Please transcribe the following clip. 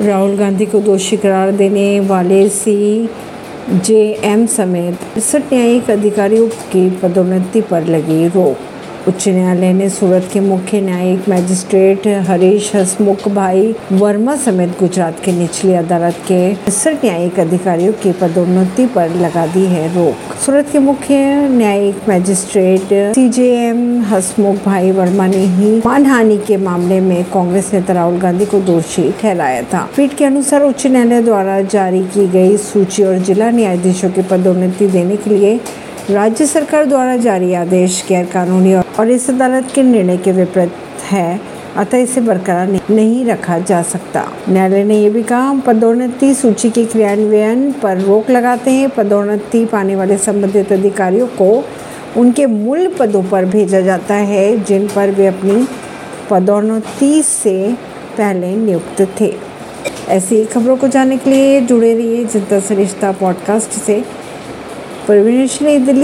राहुल गांधी को दोषी करार देने वाले सी जे एम समेत तिरसठ न्यायिक अधिकारियों की पदोन्नति पर लगी रोक। उच्च न्यायालय ने सूरत के मुख्य न्यायिक मैजिस्ट्रेट हरीश हसमुख भाई वर्मा समेत गुजरात के निचली अदालत के तिरसठ न्यायिक अधिकारियों की पदोन्नति पर लगा दी है रोक। सूरत के मुख्य न्यायिक मैजिस्ट्रेट एम हसमुख भाई वर्मा ने ही मानहानि के मामले में कांग्रेस नेता राहुल गांधी को दोषी ठहराया था। पीठ के अनुसार उच्च न्यायालय द्वारा जारी की गई सूची और जिला न्यायाधीशों की पदोन्नति देने के लिए राज्य सरकार द्वारा जारी आदेश गैर कानूनी और इस अदालत के निर्णय के विपरीत है। अतः इसे बरकरार नहीं रखा जा सकता। न्यायालय ने यह भी कहा, हम पदोन्नति सूची के क्रियान्वयन पर रोक लगाते हैं। पदोन्नति पाने वाले संबंधित अधिकारियों को उनके मूल पदों पर भेजा जाता है, जिन पर वे अपनी पदोन्नति से पहले नियुक्त थे। ऐसी खबरों को जानने के लिए जुड़े रहिए जनता सरिश्ता पॉडकास्ट से। അപ്പോൾ വീക്ഷണ ഇതിൽ